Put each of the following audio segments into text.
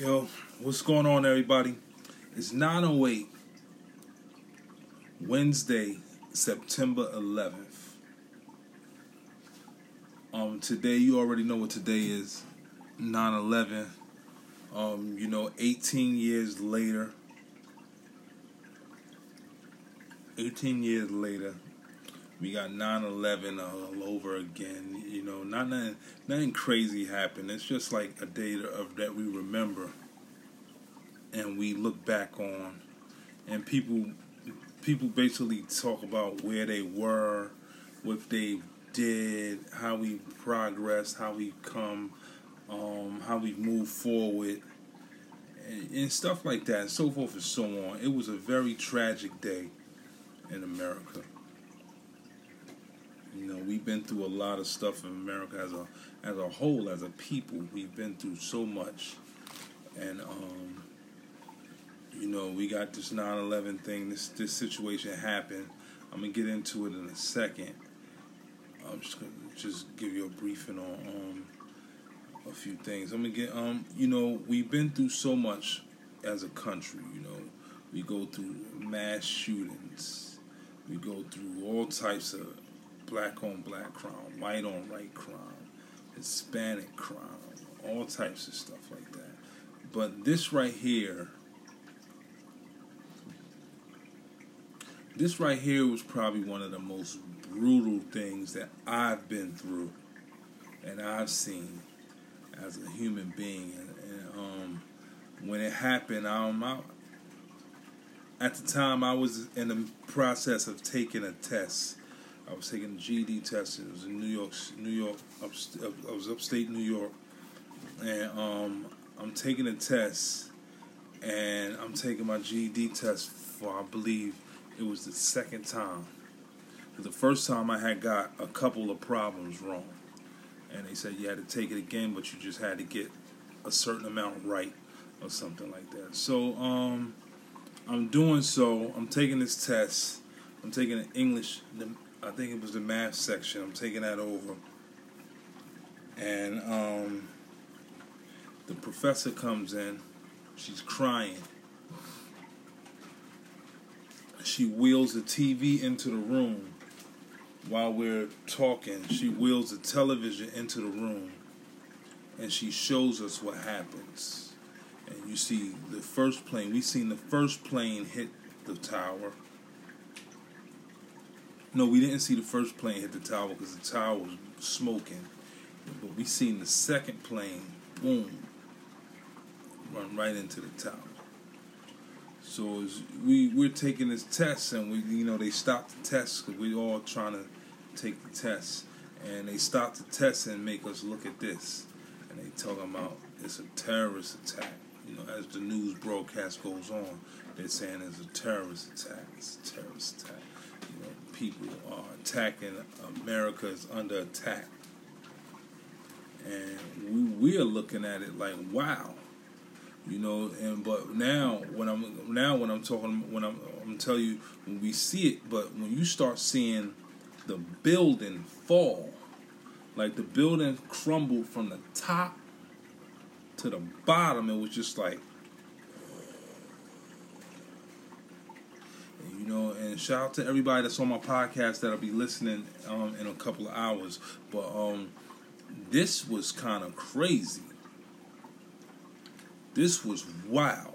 Yo, what's going on, everybody? It's 9:08, Wednesday, September 11th. Um, today you already know what today is, 9/11. Um, you know, 18 years later. 18 years later, we got 9/11 all over again. You know, not nothing, nothing crazy happened. It's just like a day of that we remember and we look back on, and people people basically talk about where they were, what they did, how we progressed, how we come, um, how we move forward, and, and stuff like that, and so forth and so on. It was a very tragic day in America. You know, we've been through a lot of stuff in America as a as a whole, as a people. We've been through so much, and um, you know, we got this 9/11 thing. This this situation happened. I'm gonna get into it in a second. I'm just gonna just give you a briefing on um, a few things. I'm gonna get um, you know, we've been through so much as a country. You know, we go through mass shootings. We go through all types of black on black crime, white on white crime, Hispanic crime, all types of stuff like that. But this right here this right here was probably one of the most brutal things that I've been through and I've seen as a human being. And, and um, when it happened, um, I, at the time I was in the process of taking a test. I was taking GED test. It was in New York, New York. I was upstate New York, and um, I'm taking a test, and I'm taking my GED test for I believe it was the second time. The first time I had got a couple of problems wrong. And they said you had to take it again, but you just had to get a certain amount right or something like that. So um, I'm doing so. I'm taking this test. I'm taking an English, I think it was the math section. I'm taking that over. And um, the professor comes in. She's crying she wheels the TV into the room while we're talking. She wheels the television into the room and she shows us what happens. And you see the first plane, We've seen the first plane hit the tower. No, we didn't see the first plane hit the tower because the tower was smoking. But we seen the second plane, boom, run right into the tower. So we we're taking this test, and we you know they stopped the test because we all trying to take the test, and they stopped the test and make us look at this, and they talking about it's a terrorist attack. You know, as the news broadcast goes on, they're saying it's a terrorist attack. It's a terrorist attack. People are attacking. America is under attack, and we we're looking at it like, wow you know and but now when i'm now when i'm talking when i'm i'm telling you when we see it but when you start seeing the building fall like the building crumbled from the top to the bottom it was just like you know and shout out to everybody that's on my podcast that'll be listening um, in a couple of hours but um this was kind of crazy this was wild.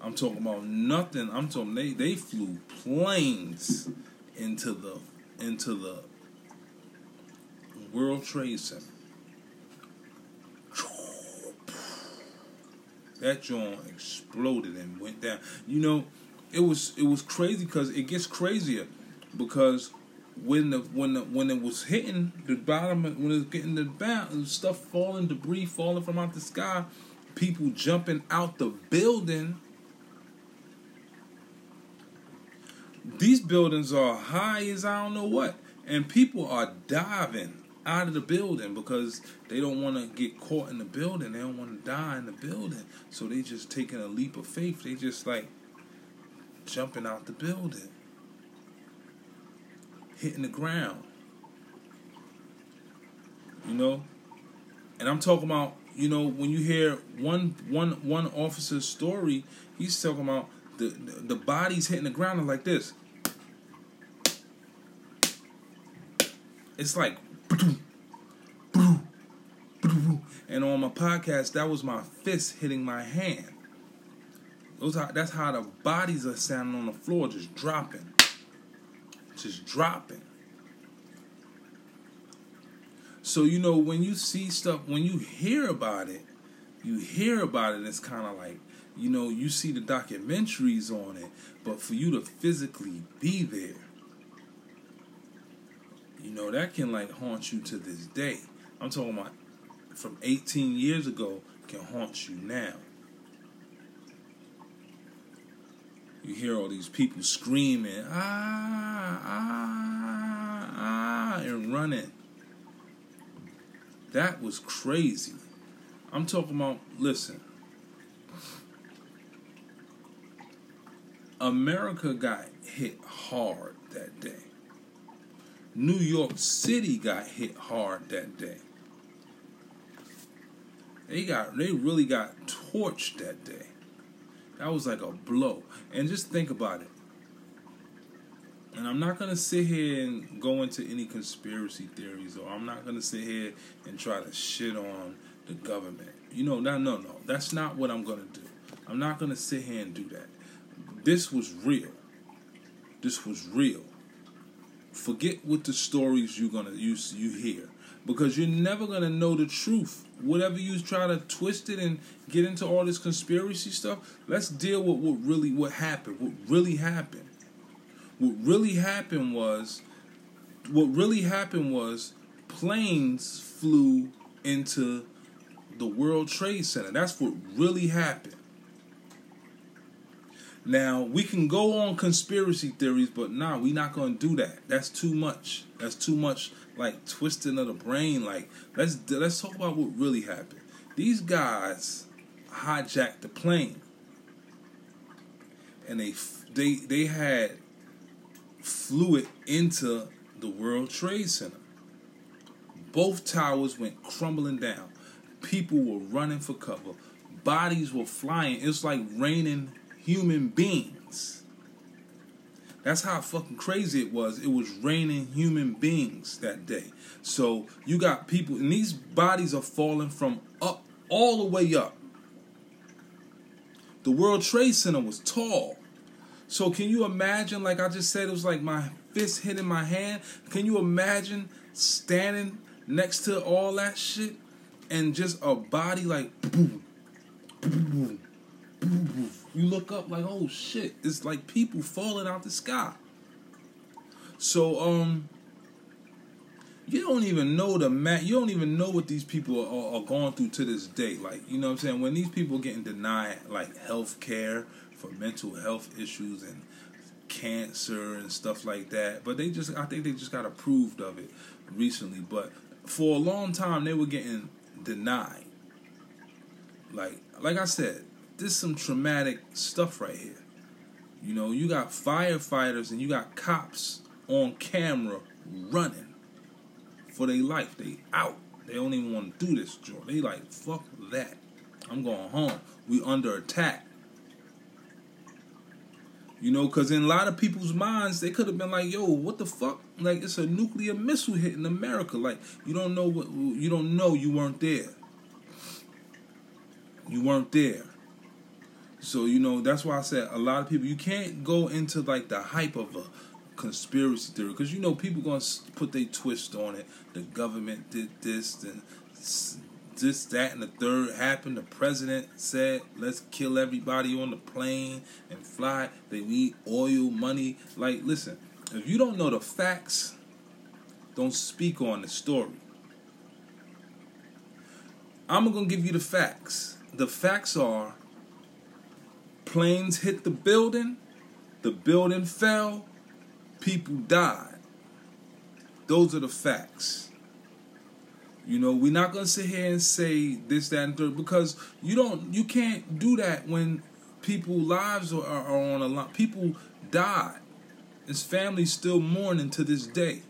I'm talking about nothing. I'm talking they they flew planes into the into the World Trade Center. That joint exploded and went down. You know, it was it was crazy because it gets crazier because when the when the when it was hitting the bottom when it was getting the bottom stuff falling debris falling from out the sky people jumping out the building. These buildings are high as I don't know what, and people are diving out of the building because they don't want to get caught in the building. They don't want to die in the building, so they just taking a leap of faith. They just like jumping out the building, hitting the ground. You know, and I'm talking about you know, when you hear one one one officer's story, he's talking about the the, the bodies hitting the ground like this. It's like, and on my podcast, that was my fist hitting my hand. Those are, that's how the bodies are sounding on the floor, just dropping, just dropping. So you know when you see stuff, when you hear about it, you hear about it. It's kind of like you know you see the documentaries on it, but for you to physically be there, you know that can like haunt you to this day. I'm talking about from 18 years ago can haunt you now. You hear all these people screaming, ah, ah, ah, and running. That was crazy. I'm talking about, listen. America got hit hard that day. New York City got hit hard that day. They got they really got torched that day. That was like a blow. And just think about it. And I'm not going to sit here and go into any conspiracy theories, or I'm not going to sit here and try to shit on the government. You know, no, no, no. That's not what I'm going to do. I'm not going to sit here and do that. This was real. This was real. Forget what the stories you're gonna you you hear because you're never gonna know the truth. Whatever you try to twist it and get into all this conspiracy stuff, let's deal with what really what happened. What really happened. What really happened was, what really happened was, planes flew into the World Trade Center. That's what really happened. Now we can go on conspiracy theories, but nah, we're not gonna do that. That's too much. That's too much like twisting of the brain. Like let's let's talk about what really happened. These guys hijacked the plane, and they they they had flew it into the World Trade Center. Both towers went crumbling down. People were running for cover. Bodies were flying. It's like raining human beings. That's how fucking crazy it was. It was raining human beings that day. So you got people, and these bodies are falling from up all the way up. The World Trade Center was tall. So can you imagine, like I just said, it was like my fist hitting my hand. Can you imagine standing next to all that shit and just a body like boom, boom, boom, you look up like, oh shit, it's like people falling out the sky. So um you don't even know the mat you don't even know what these people are, are, going through to this day like you know what i'm saying when these people getting denied like health care for mental health issues and cancer and stuff like that. But they just, I think they just got approved of it recently. But for a long time, they were getting denied. Like, like I said, this is some traumatic stuff right here. You know, you got firefighters and you got cops on camera running for their life. They out. They don't even want to do this, Joe. They like, fuck that. I'm going home. We under attack. You know, because in a lot of people's minds, they could have been like, "Yo, what the fuck? Like, it's a nuclear missile hitting America. Like, you don't know what you don't know. You weren't there. You weren't there. So you know that's why I said a lot of people you can't go into like the hype of a conspiracy theory because you know people gonna put their twist on it. The government did this and this, that, and the third happened. The president said, let's kill everybody on the plane and fly. They need oil, money. Like, listen, if you don't know the facts, don't speak on the story. I'm to give you the facts. The facts are planes hit the building, the building fell, people died. Those are the facts. You know, we're not gonna sit here and say this, that, and third because you don't, you can't do that when people lives are, are on a line. People died. His family's still mourning to this day.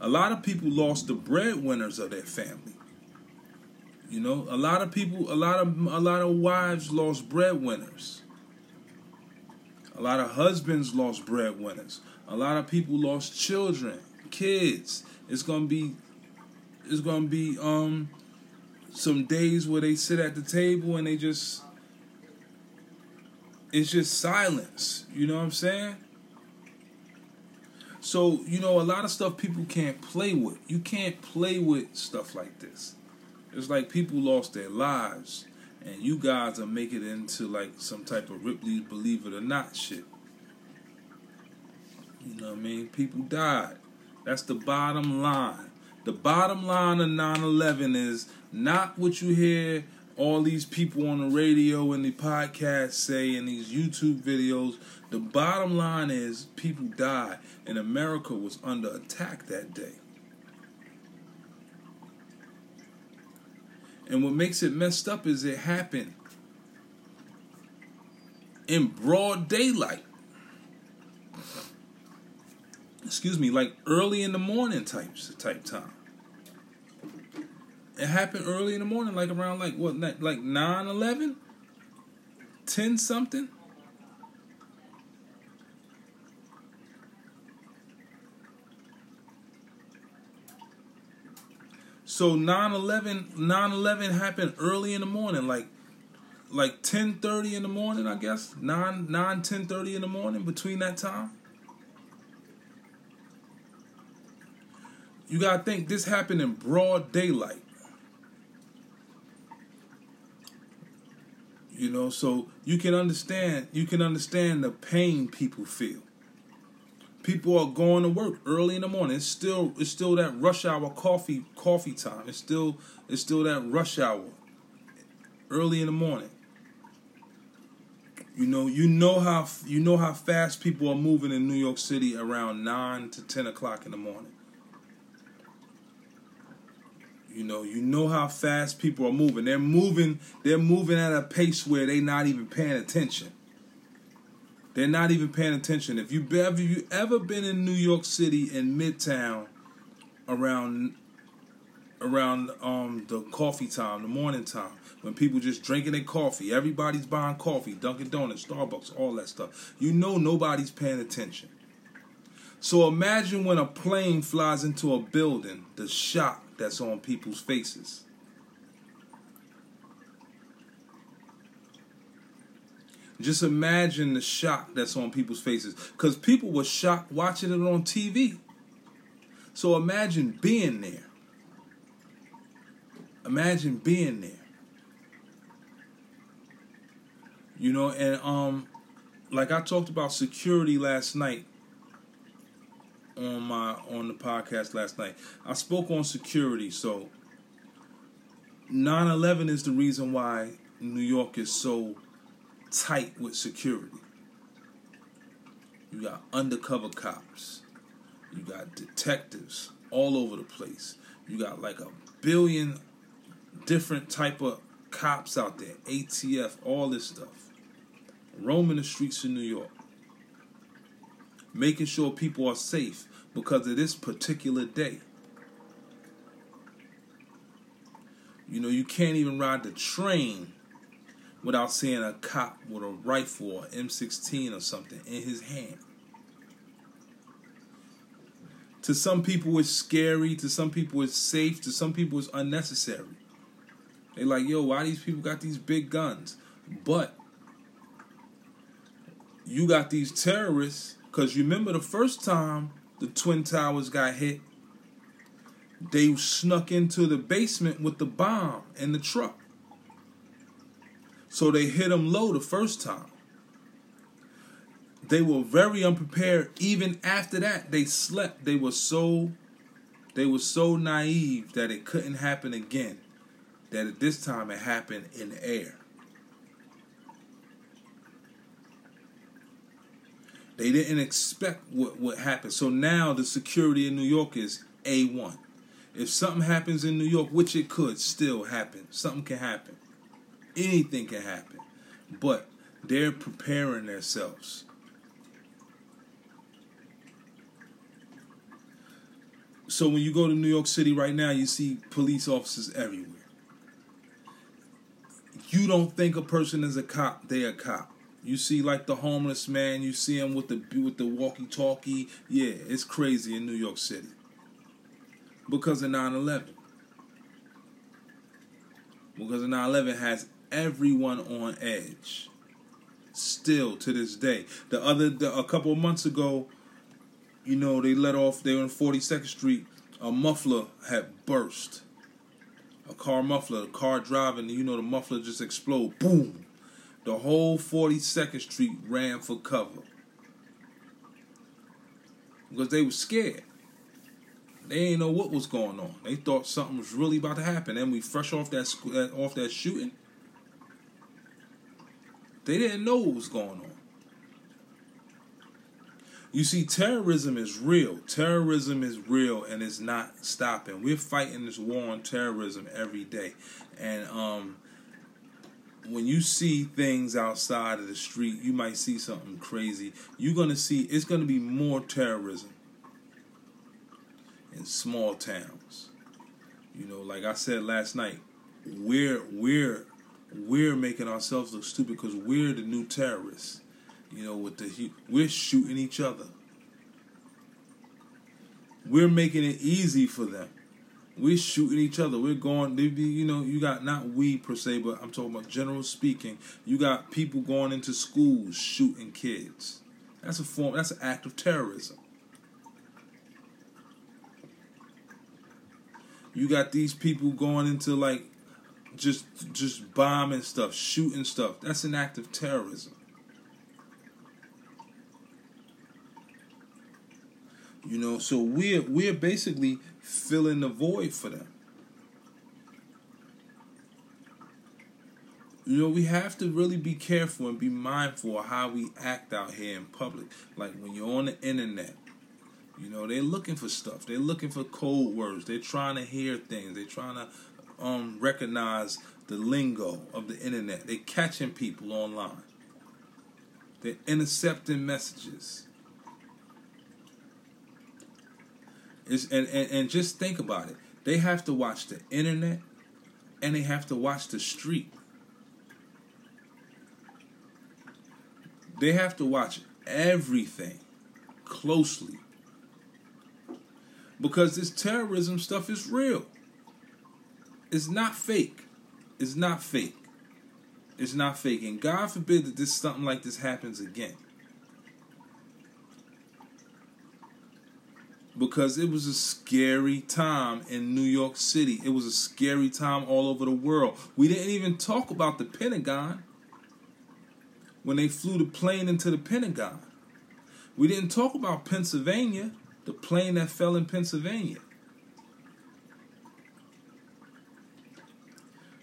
A lot of people lost the breadwinners of their family. You know, a lot of people, a lot of a lot of wives lost breadwinners. A lot of husbands lost breadwinners. A lot of people lost children, kids. It's gonna be, it's gonna be um, some days where they sit at the table and they just, it's just silence. You know what I'm saying? So, you know, a lot of stuff people can't play with. You can't play with stuff like this. It's like people lost their lives, and you guys are making it into like some type of Ripley believe it or not shit. You know what I mean? People died. That's the bottom line. The bottom line of 9 11 is not what you hear all these people on the radio and the podcast say in these YouTube videos. The bottom line is people died, and America was under attack that day. And what makes it messed up is it happened in broad daylight. Excuse me, like early in the morning types type time. It happened early in the morning, like around like what, like 9, 11? 10 something? So 9-11, 9-11 happened early in the morning, like like 10:30 in the morning, I guess. 9 9 10:30 in the morning between that time. You got to think this happened in broad daylight. You know, so you can understand you can understand the pain people feel. People are going to work early in the morning. It's still it's still that rush hour coffee coffee time. It's still it's still that rush hour early in the morning. You know, you know how you know how fast people are moving in New York City around nine to ten o'clock in the morning. You know, you know how fast people are moving. They're moving. They're moving at a pace where they're not even paying attention. They're not even paying attention. If you ever you ever been in New York City in Midtown around around um the coffee time, the morning time, when people just drinking their coffee, everybody's buying coffee, Dunkin' Donuts, Starbucks, all that stuff. You know nobody's paying attention. So imagine when a plane flies into a building, the shock that's on people's faces. Just imagine the shock that's on people's faces. Because people were shocked watching it on TV. So imagine being there. Imagine being there. You know, and um like I talked about security last night on my on the podcast last night. I spoke on security, so 9/11 is the reason why New York is so tight with security. You got undercover cops. You got detectives all over the place. You got like a billion different type of cops out there, ATF, all this stuff. Roaming the streets of New York. Making sure people are safe because of this particular day. You know, you can't even ride the train without seeing a cop with a rifle or M16 or something in his hand. To some people, it's scary. To some people, it's safe. To some people, it's unnecessary. They like, yo, why these people got these big guns? But you got these terrorists because remember the first time the Twin Towers got hit, they snuck into the basement with the bomb and the truck. So they hit them low the first time. They were very unprepared. Even after that, they slept. They were so they were so naive that it couldn't happen again. That at this time it happened in the air. They didn't expect what would happen. So now the security in New York is A1. If something happens in New York, which it could still happen, something can happen anything can happen. But they're preparing themselves. So when you go to New York City right now, you see police officers everywhere. you don't think a person is a cop, they're a cop. You see, like the homeless man, you see him with the with the walkie-talkie. Yeah, it's crazy in New York City because of 9/11. Because of 9/11 has everyone on edge. Still to this day. The other, the, a couple months ago, you know, they let off. They were in 42nd Street. A muffler had burst. A car muffler, a car driving. You know, the muffler just explode. Boom the whole 42nd Street ran for cover because they were scared. They didn't know what was going on. They thought something was really about to happen. And we fresh off that off that shooting. They didn't know what was going on. You see, terrorism is real. Terrorism is real, and it's not stopping. We're fighting this war on terrorism every day, and um, when you see things outside of the street, you might see something crazy. You're gonna see it's gonna be more terrorism in small towns. You know, like I said last night, we're we're we're making ourselves look stupid because we're the new terrorists. You know, with the we're shooting each other. We're making it easy for them we're shooting each other. We're going. You know, you got not we per se, but I'm talking about general speaking. You got people going into schools shooting kids. That's a form. That's an act of terrorism. You got these people going into like just just bombing stuff, shooting stuff. That's an act of terrorism. You know, so we're we're basically filling the void for them. You know, we have to really be careful and be mindful of how we act out here in public. Like when you're on the internet, you know, they're looking for stuff. They're looking for code words. They're trying to hear things. They're trying to um, recognize the lingo of the internet. They're catching people online. They're intercepting messages. Is and, and, and just think about it. They have to watch the internet and they have to watch the street. They have to watch everything closely. Because this terrorism stuff is real. It's not fake. It's not fake. It's not fake. And God forbid that this something like this happens again. because it was a scary time in New York City. It was a scary time all over the world. We didn't even talk about the Pentagon when they flew the plane into the Pentagon. We didn't talk about Pennsylvania, the plane that fell in Pennsylvania.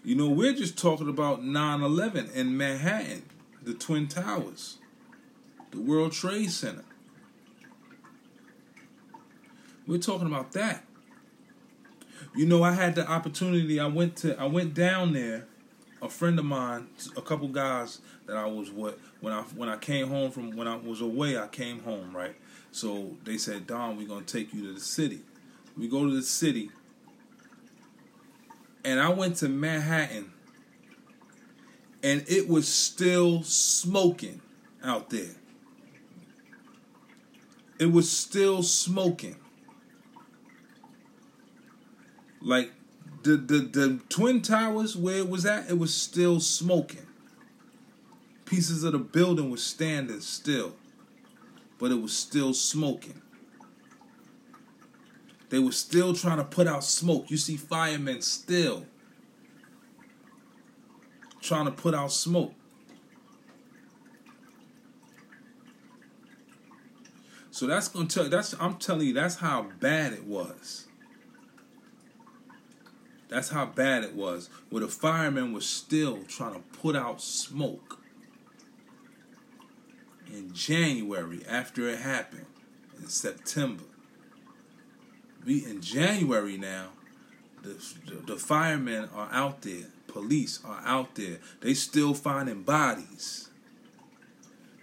You know, we're just talking about 9 11 in Manhattan, the Twin Towers, the World Trade Center. We're talking about that. You know, I had the opportunity. I went to I went down there. A friend of mine, a couple guys that I was with when I when I came home from when I was away. I came home right. So they said, Don, we're gonna take you to the city. We go to the city, and I went to Manhattan, and it was still smoking out there. It was still smoking. Like the the the twin towers where it was at, it was still smoking. Pieces of the building was standing still, but it was still smoking. They were still trying to put out smoke. You see firemen still trying to put out smoke. So that's gonna tell that's I'm telling you that's how bad it was. That's how bad it was. Where the firemen were still trying to put out smoke in January after it happened in September. We in January now. The, the, the firemen are out there. Police are out there. They still finding bodies.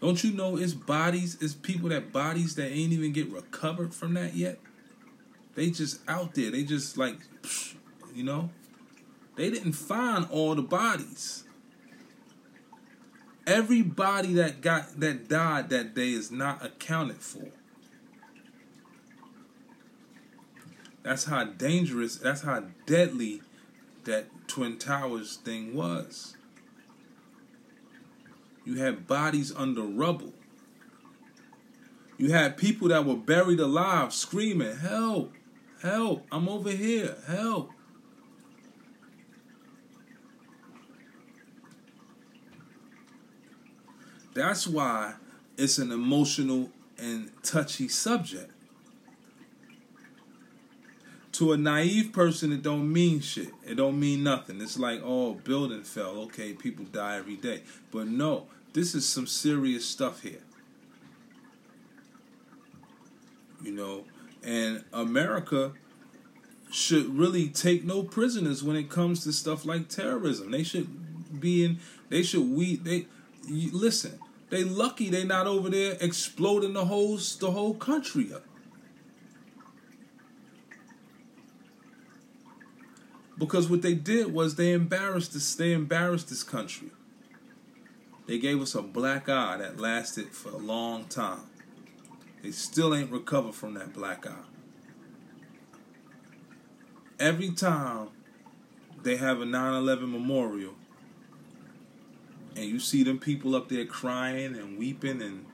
Don't you know it's bodies, it's people that bodies that ain't even get recovered from that yet? They just out there. They just like you know? They didn't find all the bodies. Everybody that got that died that day is not accounted for. That's how dangerous, that's how deadly that Twin Towers thing was. You had bodies under rubble. You had people that were buried alive screaming, Help, help, I'm over here, help. That's why it's an emotional and touchy subject. To a naive person, it don't mean shit. It don't mean nothing. It's like, oh, building fell. Okay, people die every day. But no, this is some serious stuff here. You know, and America should really take no prisoners when it comes to stuff like terrorism. They should be in. They should we. They listen. They lucky they not over there exploding the whole the whole country up. Because what they did was they embarrassed this they embarrassed this country. They gave us a black eye that lasted for a long time. They still ain't recovered from that black eye. Every time they have a 9 11 memorial, and you see them people up there crying and weeping and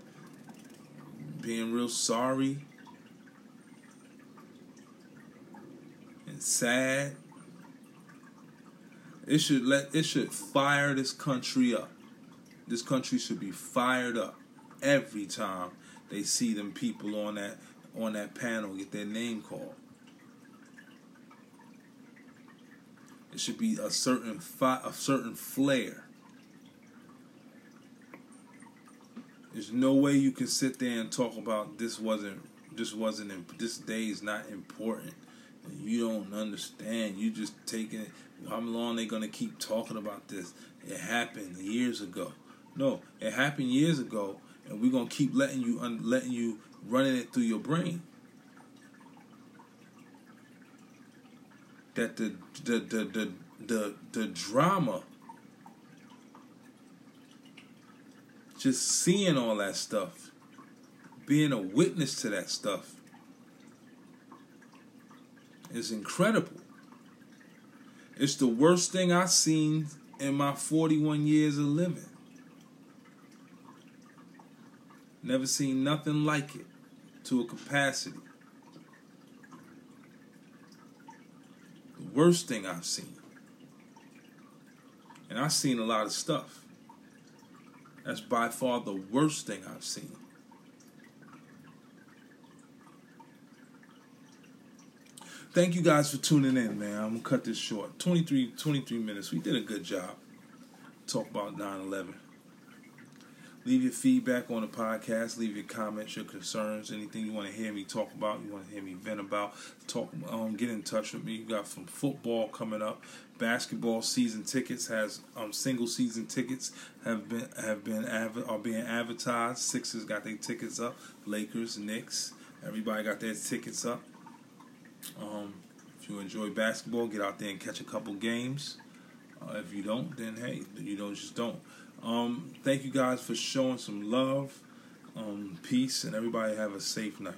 being real sorry and sad it should let it should fire this country up this country should be fired up every time they see them people on that on that panel get their name called it should be a certain fi- a certain flair There's no way you can sit there and talk about this wasn't this wasn't this day is not important. You don't understand. You just taking it. How long they gonna keep talking about this? It happened years ago. No, it happened years ago, and we're gonna keep letting you un- letting you running it through your brain. That the the the the the, the drama just seeing all that stuff, being a witness to that stuff, is incredible. It's the worst thing I've seen in my 41 years of living. Never seen nothing like it to a capacity. The worst thing I've seen. And I've seen a lot of stuff. That's by far the worst thing I've seen. Thank you guys for tuning in, man. I'm to cut this short. 23, 23 minutes. We did a good job. Talk about 9 11. Leave your feedback on the podcast. Leave your comments, your concerns, anything you want to hear me talk about, you want to hear me vent about. Talk, um, get in touch with me. You got some football coming up. Basketball season tickets has um single season tickets have been have been are being advertised. Sixers got their tickets up. Lakers, Knicks, everybody got their tickets up. Um, if you enjoy basketball, get out there and catch a couple games. Uh, if you don't, then hey, you don't just don't. Um, thank you guys for showing some love, um, peace, and everybody have a safe night.